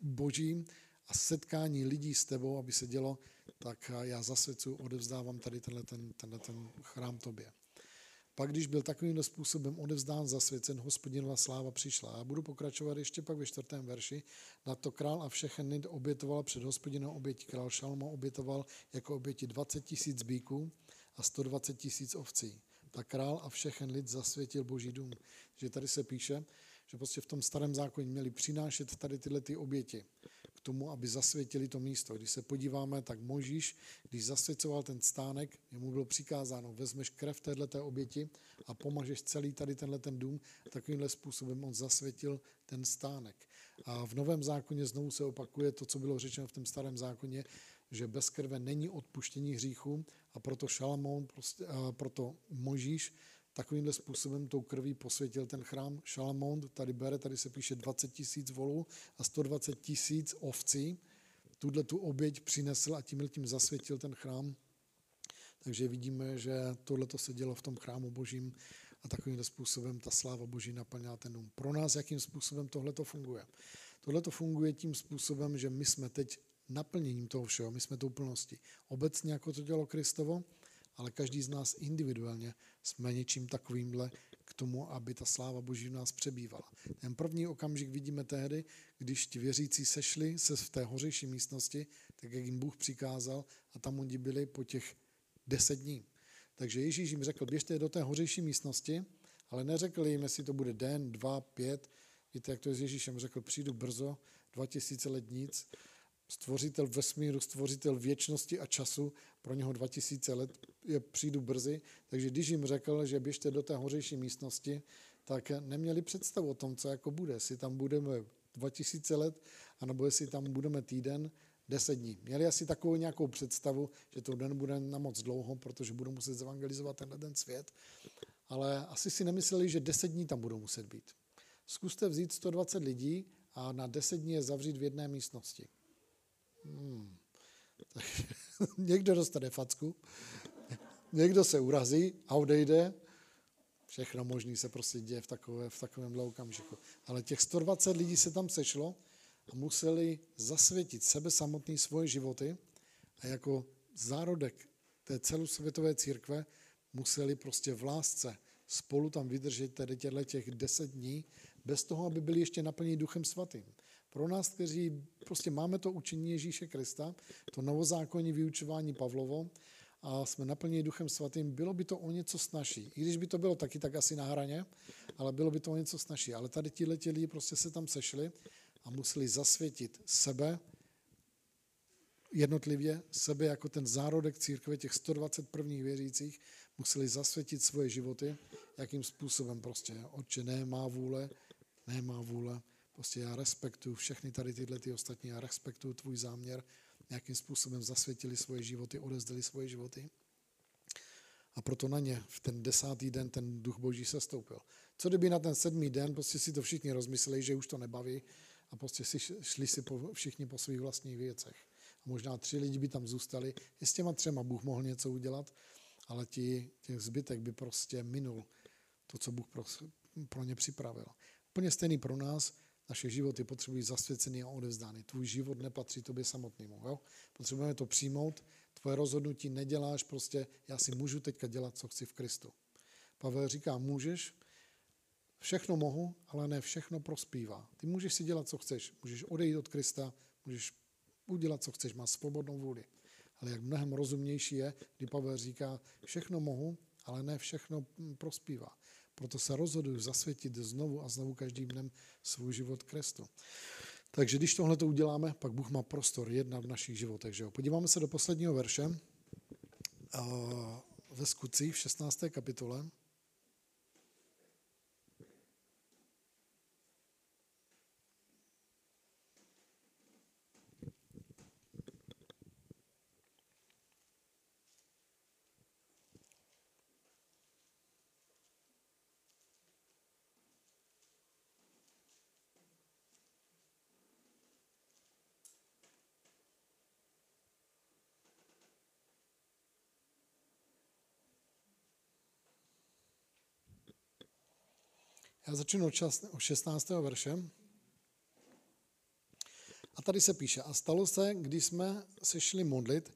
božím a setkání lidí s tebou, aby se dělo, tak já zasvěcuju, odevzdávám tady tenhle ten, tenhle ten chrám tobě. Pak, když byl takovým způsobem odevzdán zasvěcen, hospodinová sláva přišla. A budu pokračovat ještě pak ve čtvrtém verši. Na to král a všechen lid obětoval před hospodinou oběti. Král Šalma obětoval jako oběti 20 tisíc bíků a 120 tisíc ovcí. Tak král a všechen lid zasvětil boží dům. Že tady se píše, že prostě v tom starém zákoně měli přinášet tady tyhle ty oběti tomu, aby zasvětili to místo. Když se podíváme, tak Možíš, když zasvěcoval ten stánek, jemu bylo přikázáno, vezmeš krev této oběti a pomažeš celý tady tenhle ten dům. Takovýmhle způsobem on zasvětil ten stánek. A v Novém zákoně znovu se opakuje to, co bylo řečeno v tom starém zákoně, že bez krve není odpuštění hříchu a proto Šalamón, prostě, proto Možíš takovýmhle způsobem tou krví posvětil ten chrám. Šalamón tady bere, tady se píše 20 tisíc volů a 120 tisíc ovcí. Tuhle tu oběť přinesl a tím tím zasvětil ten chrám. Takže vidíme, že tohle se dělo v tom chrámu božím a takovýmhle způsobem ta sláva boží naplňá ten dům. Pro nás, jakým způsobem tohle to funguje? Tohle to funguje tím způsobem, že my jsme teď naplněním toho všeho, my jsme tou plností. Obecně, jako to dělo Kristovo, ale každý z nás individuálně jsme něčím takovýmhle k tomu, aby ta sláva Boží v nás přebývala. Ten první okamžik vidíme tehdy, když ti věřící sešli se v té hořejší místnosti, tak jak jim Bůh přikázal a tam oni byli po těch deset dní. Takže Ježíš jim řekl, běžte do té hořejší místnosti, ale neřekl jim, jestli to bude den, dva, pět. Víte, jak to je s Ježíšem, řekl, přijdu brzo, dva tisíce let nic, stvořitel vesmíru, stvořitel věčnosti a času, pro něho 2000 let je přijdu brzy, takže když jim řekl, že běžte do té hořejší místnosti, tak neměli představu o tom, co jako bude, jestli tam budeme 2000 let, anebo jestli tam budeme týden, 10 dní. Měli asi takovou nějakou představu, že to den bude na moc dlouho, protože budou muset zevangelizovat tenhle ten svět, ale asi si nemysleli, že 10 dní tam budou muset být. Zkuste vzít 120 lidí a na 10 dní je zavřít v jedné místnosti. Hmm. někdo dostane facku, někdo se urazí a odejde. Všechno možné se prostě děje v, takové, v takovém okamžiku. Ale těch 120 lidí se tam sešlo a museli zasvětit sebe samotný svoje životy a jako zárodek té celosvětové církve museli prostě v lásce spolu tam vydržet tedy těchto těch deset dní, bez toho, aby byli ještě naplněni duchem svatým. Pro nás, kteří prostě máme to učení Ježíše Krista, to novozákonní vyučování Pavlovo, a jsme naplněni Duchem Svatým, bylo by to o něco snažší. I když by to bylo taky tak asi na hraně, ale bylo by to o něco snažší. Ale tady ti lidi prostě se tam sešli a museli zasvětit sebe jednotlivě, sebe jako ten zárodek církve, těch 121 věřících, museli zasvětit svoje životy, jakým způsobem prostě. Otče, ne má vůle, ne má vůle, Prostě já respektuju všechny tady tyhle ty ostatní, já respektuju tvůj záměr, nějakým způsobem zasvětili svoje životy, odezdali svoje životy. A proto na ně v ten desátý den ten duch boží se stoupil. Co kdyby na ten sedmý den prostě si to všichni rozmysleli, že už to nebaví a prostě si šli si po, všichni po svých vlastních věcech. A možná tři lidi by tam zůstali. I s těma třema Bůh mohl něco udělat, ale ti, těch zbytek by prostě minul to, co Bůh pro, pro ně připravil. Úplně stejný pro nás, naše životy potřebují zasvěcený a odevzdány. Tvůj život nepatří tobě samotnému. Jo? Potřebujeme to přijmout. Tvoje rozhodnutí neděláš prostě, já si můžu teďka dělat, co chci v Kristu. Pavel říká, můžeš, všechno mohu, ale ne všechno prospívá. Ty můžeš si dělat, co chceš. Můžeš odejít od Krista, můžeš udělat, co chceš, máš svobodnou vůli. Ale jak mnohem rozumnější je, kdy Pavel říká, všechno mohu, ale ne všechno prospívá. Proto se rozhoduju zasvětit znovu a znovu každým dnem svůj život Kristu. Takže když tohle to uděláme, pak Bůh má prostor jednat v našich životech. Že jo? Podíváme se do posledního verše ve skutcích v 16. kapitole. Já začnu od 16. verše. A tady se píše, a stalo se, když jsme se šli modlit,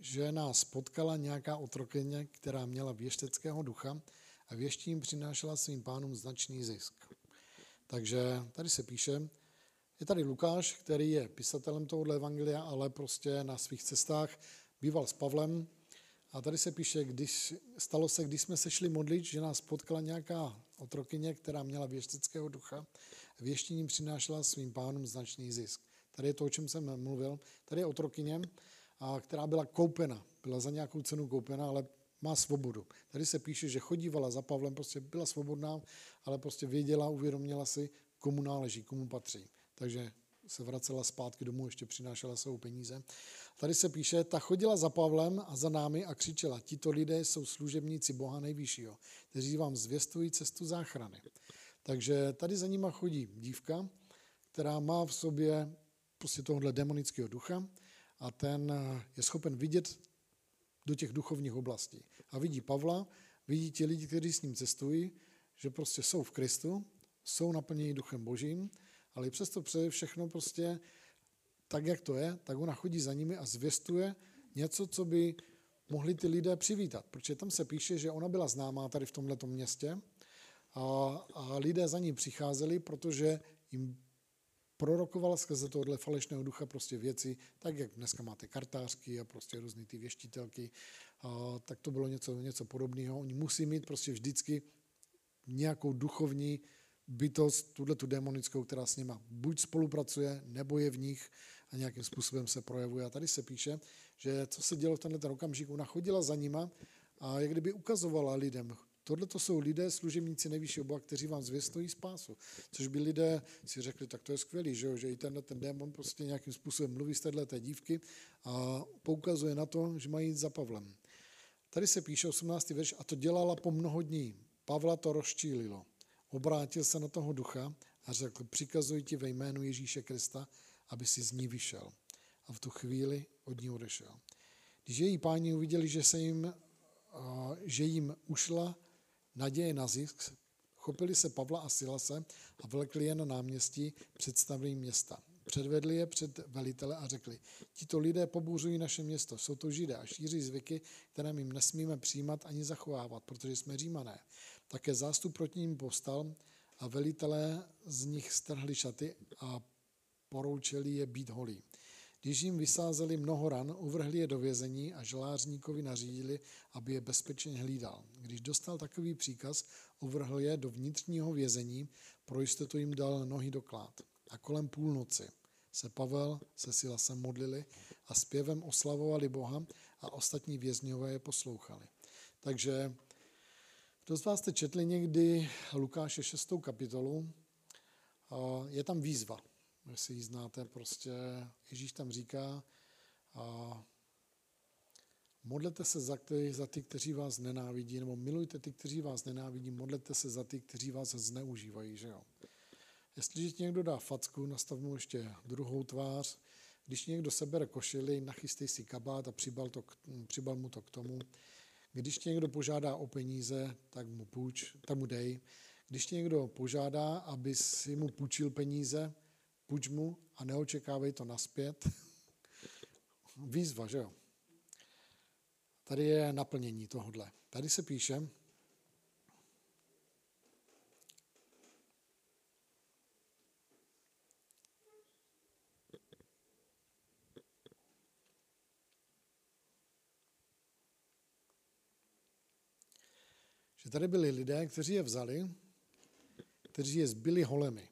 že nás potkala nějaká otrokyně, která měla věšteckého ducha a věštím přinášela svým pánům značný zisk. Takže tady se píše, je tady Lukáš, který je pisatelem tohohle evangelia, ale prostě na svých cestách býval s Pavlem, a tady se píše, když, stalo se, když jsme se šli modlit, že nás potkala nějaká otrokyně, která měla věštického ducha. Věštěním přinášela svým pánům značný zisk. Tady je to, o čem jsem mluvil. Tady je otrokyně, která byla koupena. Byla za nějakou cenu koupena, ale má svobodu. Tady se píše, že chodívala za Pavlem, prostě byla svobodná, ale prostě věděla, uvědomila si, komu náleží, komu patří. Takže se vracela zpátky domů, ještě přinášela svou peníze. Tady se píše, ta chodila za Pavlem a za námi a křičela, tito lidé jsou služebníci Boha nejvyššího, kteří vám zvěstují cestu záchrany. Takže tady za nima chodí dívka, která má v sobě prostě tohle demonického ducha a ten je schopen vidět do těch duchovních oblastí. A vidí Pavla, vidí ti lidi, kteří s ním cestují, že prostě jsou v Kristu, jsou naplněni duchem božím, ale i přesto přeje všechno prostě tak, jak to je, tak ona chodí za nimi a zvěstuje něco, co by mohli ty lidé přivítat. Protože tam se píše, že ona byla známá tady v tomto městě a, a lidé za ní přicházeli, protože jim prorokovala skrze tohle falešného ducha prostě věci, tak jak dneska máte kartářky a prostě různé ty věštitelky, a, tak to bylo něco, něco podobného. Oni musí mít prostě vždycky nějakou duchovní bytost, tuhle tu démonickou, která s nima buď spolupracuje, nebo je v nich a nějakým způsobem se projevuje. A tady se píše, že co se dělo v tenhle ten okamžik, ona chodila za nima a jak kdyby ukazovala lidem, Tohle to jsou lidé, služebníci nejvyššího Boha, kteří vám zvěstují spásu. Což by lidé si řekli, tak to je skvělý, že, jo? že i tenhle ten démon prostě nějakým způsobem mluví z téhle té dívky a poukazuje na to, že mají jít za Pavlem. Tady se píše 18. verš, a to dělala po mnoho dní. Pavla to rozčílilo. Obrátil se na toho ducha a řekl, přikazuji ti ve jménu Ježíše Krista, aby si z ní vyšel. A v tu chvíli od ní odešel. Když její páni uviděli, že, se jim, že jim ušla naděje na zisk, chopili se Pavla a Silase a vlekli je na náměstí představení města. Předvedli je před velitele a řekli, tito lidé pobůřují naše město, jsou to židé a šíří zvyky, které my nesmíme přijímat ani zachovávat, protože jsme římané. Také zástup proti ním povstal a velitelé z nich strhli šaty a poroučili je být holí. Když jim vysázeli mnoho ran, uvrhli je do vězení a želářníkovi nařídili, aby je bezpečně hlídal. Když dostal takový příkaz, uvrhl je do vnitřního vězení, pro jistotu jim dal nohy do klád. A kolem půlnoci se Pavel se Silasem modlili a zpěvem oslavovali Boha a ostatní vězňové je poslouchali. Takže kdo z vás jste četli někdy Lukáše 6. kapitolu? Je tam výzva, jestli ji znáte, prostě Ježíš tam říká, modlete se za ty, za ty, kteří vás nenávidí, nebo milujte ty, kteří vás nenávidí, modlete se za ty, kteří vás zneužívají, že jo. Jestliže ti někdo dá facku, nastav mu ještě druhou tvář, když někdo sebere košili, nachystej si kabát a přibal, to, přibal mu to k tomu. Když tě někdo požádá o peníze, tak mu půjč, tak mu dej. Když tě někdo požádá, aby si mu půjčil peníze, půjč mu a neočekávej to naspět. Výzva, že jo? Tady je naplnění tohodle. Tady se píše, tady byli lidé, kteří je vzali, kteří je zbyli holemi.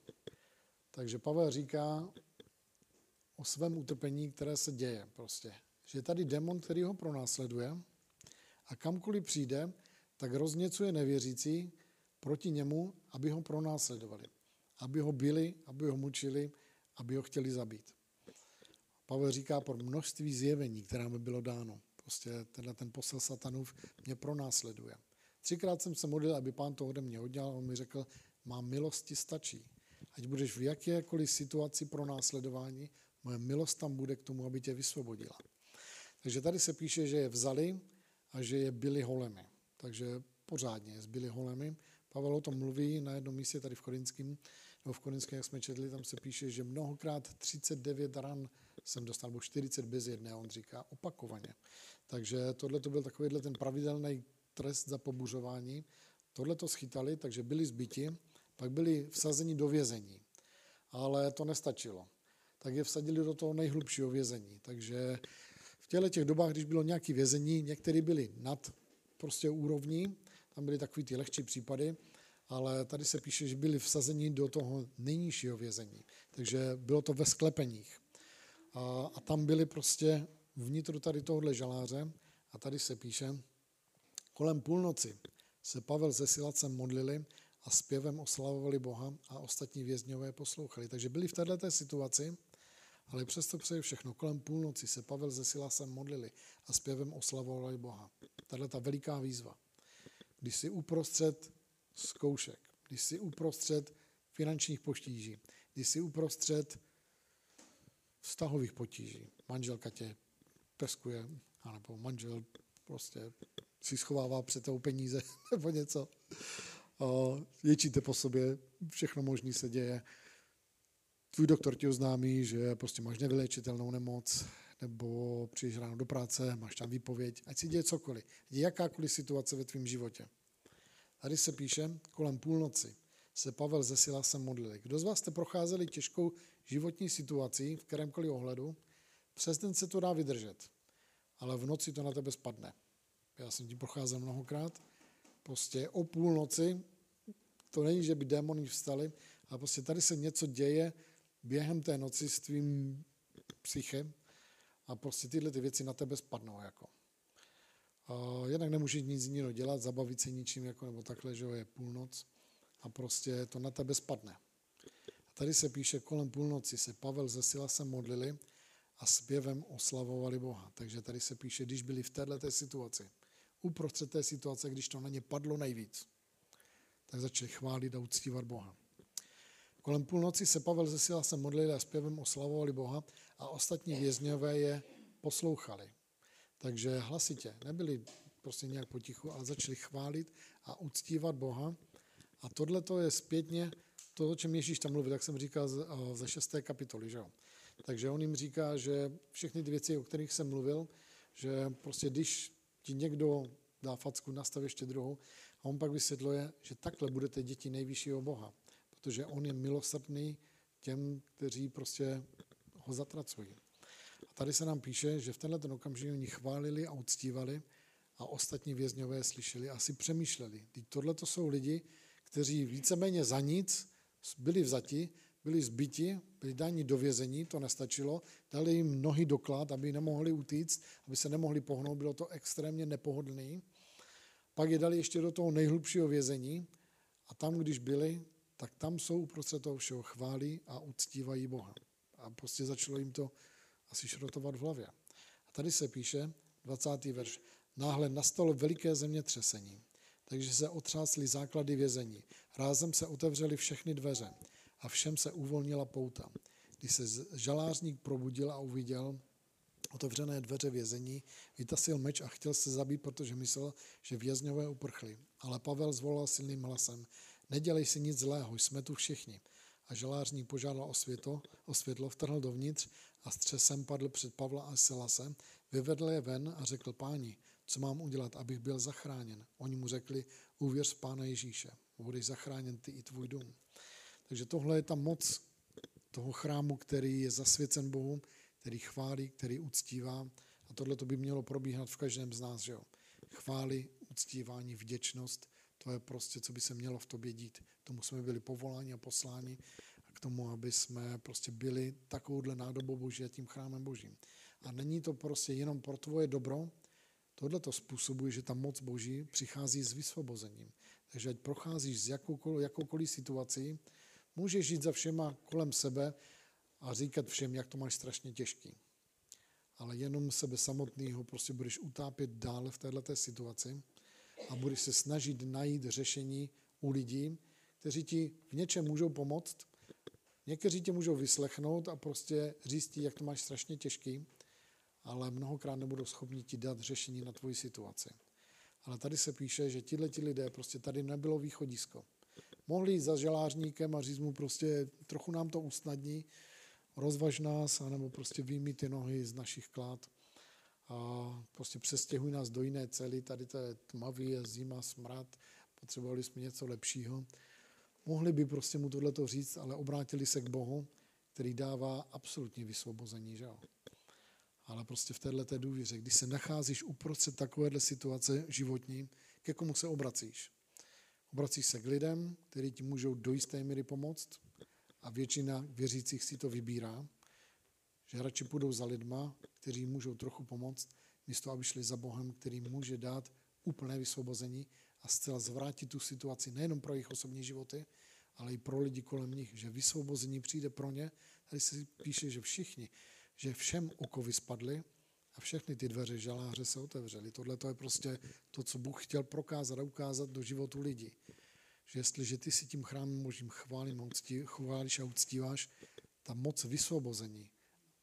Takže Pavel říká o svém utrpení, které se děje prostě. Že je tady demon, který ho pronásleduje a kamkoliv přijde, tak rozněcuje nevěřící proti němu, aby ho pronásledovali. Aby ho byli, aby ho mučili, aby ho chtěli zabít. Pavel říká pro množství zjevení, která mi bylo dáno. Prostě tenhle ten posel satanův mě pronásleduje. Třikrát jsem se modlil, aby pán to ode mě oddělal. On mi řekl, má milosti stačí. Ať budeš v jakékoliv situaci pro následování, moje milost tam bude k tomu, aby tě vysvobodila. Takže tady se píše, že je vzali a že je byli holemi. Takže pořádně je byli holemi. Pavel o tom mluví na jednom místě tady v Korinském, nebo v Korinském, jak jsme četli, tam se píše, že mnohokrát 39 ran jsem dostal, nebo 40 bez jedné, on říká opakovaně. Takže tohle to byl takovýhle ten pravidelný trest za pobuřování. Tohle to schytali, takže byli zbyti, pak byli vsazeni do vězení. Ale to nestačilo. Tak je vsadili do toho nejhlubšího vězení. Takže v těle těch dobách, když bylo nějaké vězení, některé byly nad prostě úrovní, tam byly takový ty lehčí případy, ale tady se píše, že byli vsazeni do toho nejnižšího vězení. Takže bylo to ve sklepeních. A, a tam byli prostě vnitru tady tohohle žaláře a tady se píše, Kolem půlnoci se Pavel se Silacem modlili a zpěvem oslavovali Boha a ostatní vězňové poslouchali. Takže byli v této situaci, ale přesto přeji všechno. Kolem půlnoci se Pavel se Silasem modlili a zpěvem oslavovali Boha. Tahle ta veliká výzva. Když jsi uprostřed zkoušek, když jsi uprostřed finančních potíží, když jsi uprostřed vztahových potíží, manželka tě peskuje, anebo manžel prostě si schovává před tou peníze nebo něco. Ječíte po sobě, všechno možné se děje. Tvůj doktor ti oznámí, že prostě máš nevylečitelnou nemoc, nebo přijdeš ráno do práce, máš tam výpověď, ať si děje cokoliv. Je jakákoliv situace ve tvém životě. Tady se píše, kolem půlnoci se Pavel ze Silasem modlili. Kdo z vás jste procházeli těžkou životní situací v kterémkoliv ohledu, přes den se to dá vydržet, ale v noci to na tebe spadne. Já jsem tím procházel mnohokrát. Prostě o půlnoci, to není, že by démoni vstali, ale prostě tady se něco děje během té noci s tvým psychem a prostě tyhle ty věci na tebe spadnou. Jako. A jednak nemůžeš nic jiného dělat, zabavit se ničím, jako, nebo takhle, že je půlnoc a prostě to na tebe spadne. A tady se píše, kolem půlnoci se Pavel ze se modlili a zpěvem oslavovali Boha. Takže tady se píše, když byli v této situaci, uprostřed té situace, když to na ně padlo nejvíc, tak začali chválit a uctívat Boha. Kolem půlnoci se Pavel ze Sila se modlili a zpěvem oslavovali Boha a ostatní vězňové je poslouchali. Takže hlasitě, nebyli prostě nějak potichu, ale začali chválit a uctívat Boha. A tohle to je zpětně to, o čem Ježíš tam mluví, tak jsem říkal ze šesté kapitoly. Že jo? Takže on jim říká, že všechny ty věci, o kterých jsem mluvil, že prostě když ti někdo dá facku, nastav ještě druhou. A on pak vysvětluje, že takhle budete děti nejvyššího Boha, protože on je milosrdný těm, kteří prostě ho zatracují. A tady se nám píše, že v tenhle ten okamžik oni chválili a uctívali a ostatní vězňové slyšeli a si přemýšleli. Teď tohle to jsou lidi, kteří víceméně za nic byli vzati byli zbyti, byli dáni do vězení, to nestačilo, dali jim mnohý doklad, aby nemohli utíct, aby se nemohli pohnout, bylo to extrémně nepohodlný. Pak je dali ještě do toho nejhlubšího vězení a tam, když byli, tak tam jsou uprostřed toho všeho chválí a uctívají Boha. A prostě začalo jim to asi šrotovat v hlavě. A tady se píše, 20. verš, náhle nastalo veliké zemětřesení, takže se otřásly základy vězení. Rázem se otevřely všechny dveře a všem se uvolnila pouta. Když se žalářník probudil a uviděl, otevřené dveře vězení, vytasil meč a chtěl se zabít, protože myslel, že vězňové uprchli. Ale Pavel zvolal silným hlasem, nedělej si nic zlého, jsme tu všichni. A žalářník požádal o světlo, o světlo, vtrhl dovnitř a střesem padl před Pavla a Silase, vyvedl je ven a řekl páni, co mám udělat, abych byl zachráněn. Oni mu řekli, uvěř Pána Ježíše, budeš zachráněn ty i tvůj dům. Takže tohle je ta moc toho chrámu, který je zasvěcen Bohu, který chválí, který uctívá. A tohle to by mělo probíhat v každém z nás. Že jo? Chvály, uctívání, vděčnost, to je prostě, co by se mělo v tobě dít. K tomu jsme byli povoláni a posláni a k tomu, aby jsme prostě byli takovouhle nádobou Boží a tím chrámem Božím. A není to prostě jenom pro tvoje dobro, tohle to způsobuje, že ta moc Boží přichází s vysvobozením. Takže ať procházíš z jakoukoliv, jakoukoliv situací, můžeš žít za všema kolem sebe a říkat všem, jak to máš strašně těžký. Ale jenom sebe samotného prostě budeš utápět dále v této situaci a budeš se snažit najít řešení u lidí, kteří ti v něčem můžou pomoct. Někteří tě můžou vyslechnout a prostě říct ti, jak to máš strašně těžký, ale mnohokrát nebudou schopni ti dát řešení na tvoji situaci. Ale tady se píše, že tihle ti lidé, prostě tady nebylo východisko. Mohli jít za želářníkem a říct mu prostě, trochu nám to usnadní, rozvaž nás, anebo prostě vyjmi ty nohy z našich klád a prostě přestěhuj nás do jiné cely, tady to je tmavý, je zima, smrad, potřebovali jsme něco lepšího. Mohli by prostě mu tohleto říct, ale obrátili se k Bohu, který dává absolutní vysvobození, že jo? Ale prostě v této důvěře, když se nacházíš uprostřed takovéhle situace životní, ke komu se obracíš? Obracíš se k lidem, kteří ti můžou do jisté míry pomoct a většina věřících si to vybírá, že radši půjdou za lidma, kteří můžou trochu pomoct, místo aby šli za Bohem, který může dát úplné vysvobození a zcela zvrátit tu situaci nejenom pro jejich osobní životy, ale i pro lidi kolem nich, že vysvobození přijde pro ně. Tady se píše, že všichni, že všem okovy spadly a všechny ty dveře žaláře se otevřely. Tohle to je prostě to, co Bůh chtěl prokázat a ukázat do životu lidí. Že jestliže ty si tím chrámem možím chválím, chválíš a uctíváš, ta moc vysvobození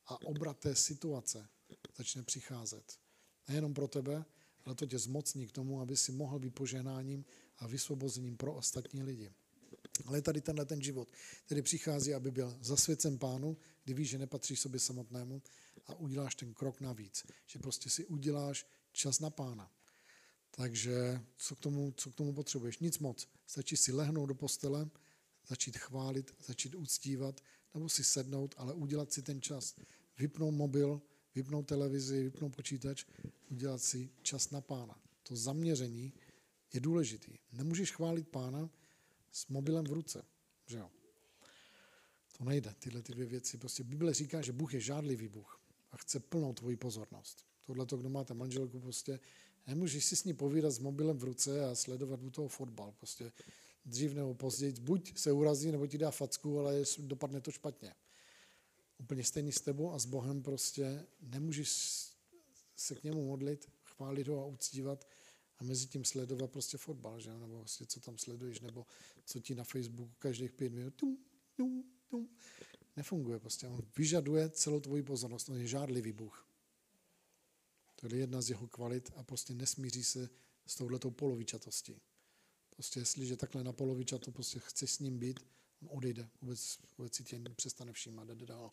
a obrat té situace začne přicházet. Nejenom pro tebe, ale to tě zmocní k tomu, aby si mohl být požehnáním a vysvobozením pro ostatní lidi. Ale tady tenhle ten život, který přichází, aby byl zasvěcen pánu, kdy víš, že nepatří sobě samotnému a uděláš ten krok navíc. Že prostě si uděláš čas na pána. Takže co k tomu, co k tomu potřebuješ? Nic moc. Stačí si lehnout do postele, začít chválit, začít uctívat, nebo si sednout, ale udělat si ten čas. Vypnout mobil, vypnout televizi, vypnout počítač, udělat si čas na pána. To zaměření je důležitý. Nemůžeš chválit pána s mobilem v ruce, že jo? To nejde, tyhle ty dvě věci. Prostě Bible říká, že Bůh je žádlivý Bůh a chce plnou tvoji pozornost. Tohle to, kdo máte manželku, prostě nemůžeš si s ní povídat s mobilem v ruce a sledovat u toho fotbal. Prostě dřív nebo později buď se urazí, nebo ti dá facku, ale dopadne to špatně. Úplně stejný s tebou a s Bohem prostě nemůžeš se k němu modlit, chválit ho a uctívat a mezi tím sledovat prostě fotbal, že? nebo prostě co tam sleduješ, nebo co ti na Facebooku každých pět minut tum, tum, tum. Nefunguje prostě. On vyžaduje celou tvoji pozornost. On je žádlivý Bůh. To je jedna z jeho kvalit a prostě nesmíří se s touhletou polovičatostí. Prostě jestliže takhle na polovičatu prostě chce s ním být, on odejde, vůbec, vůbec si tě přestane všímat, jde dál.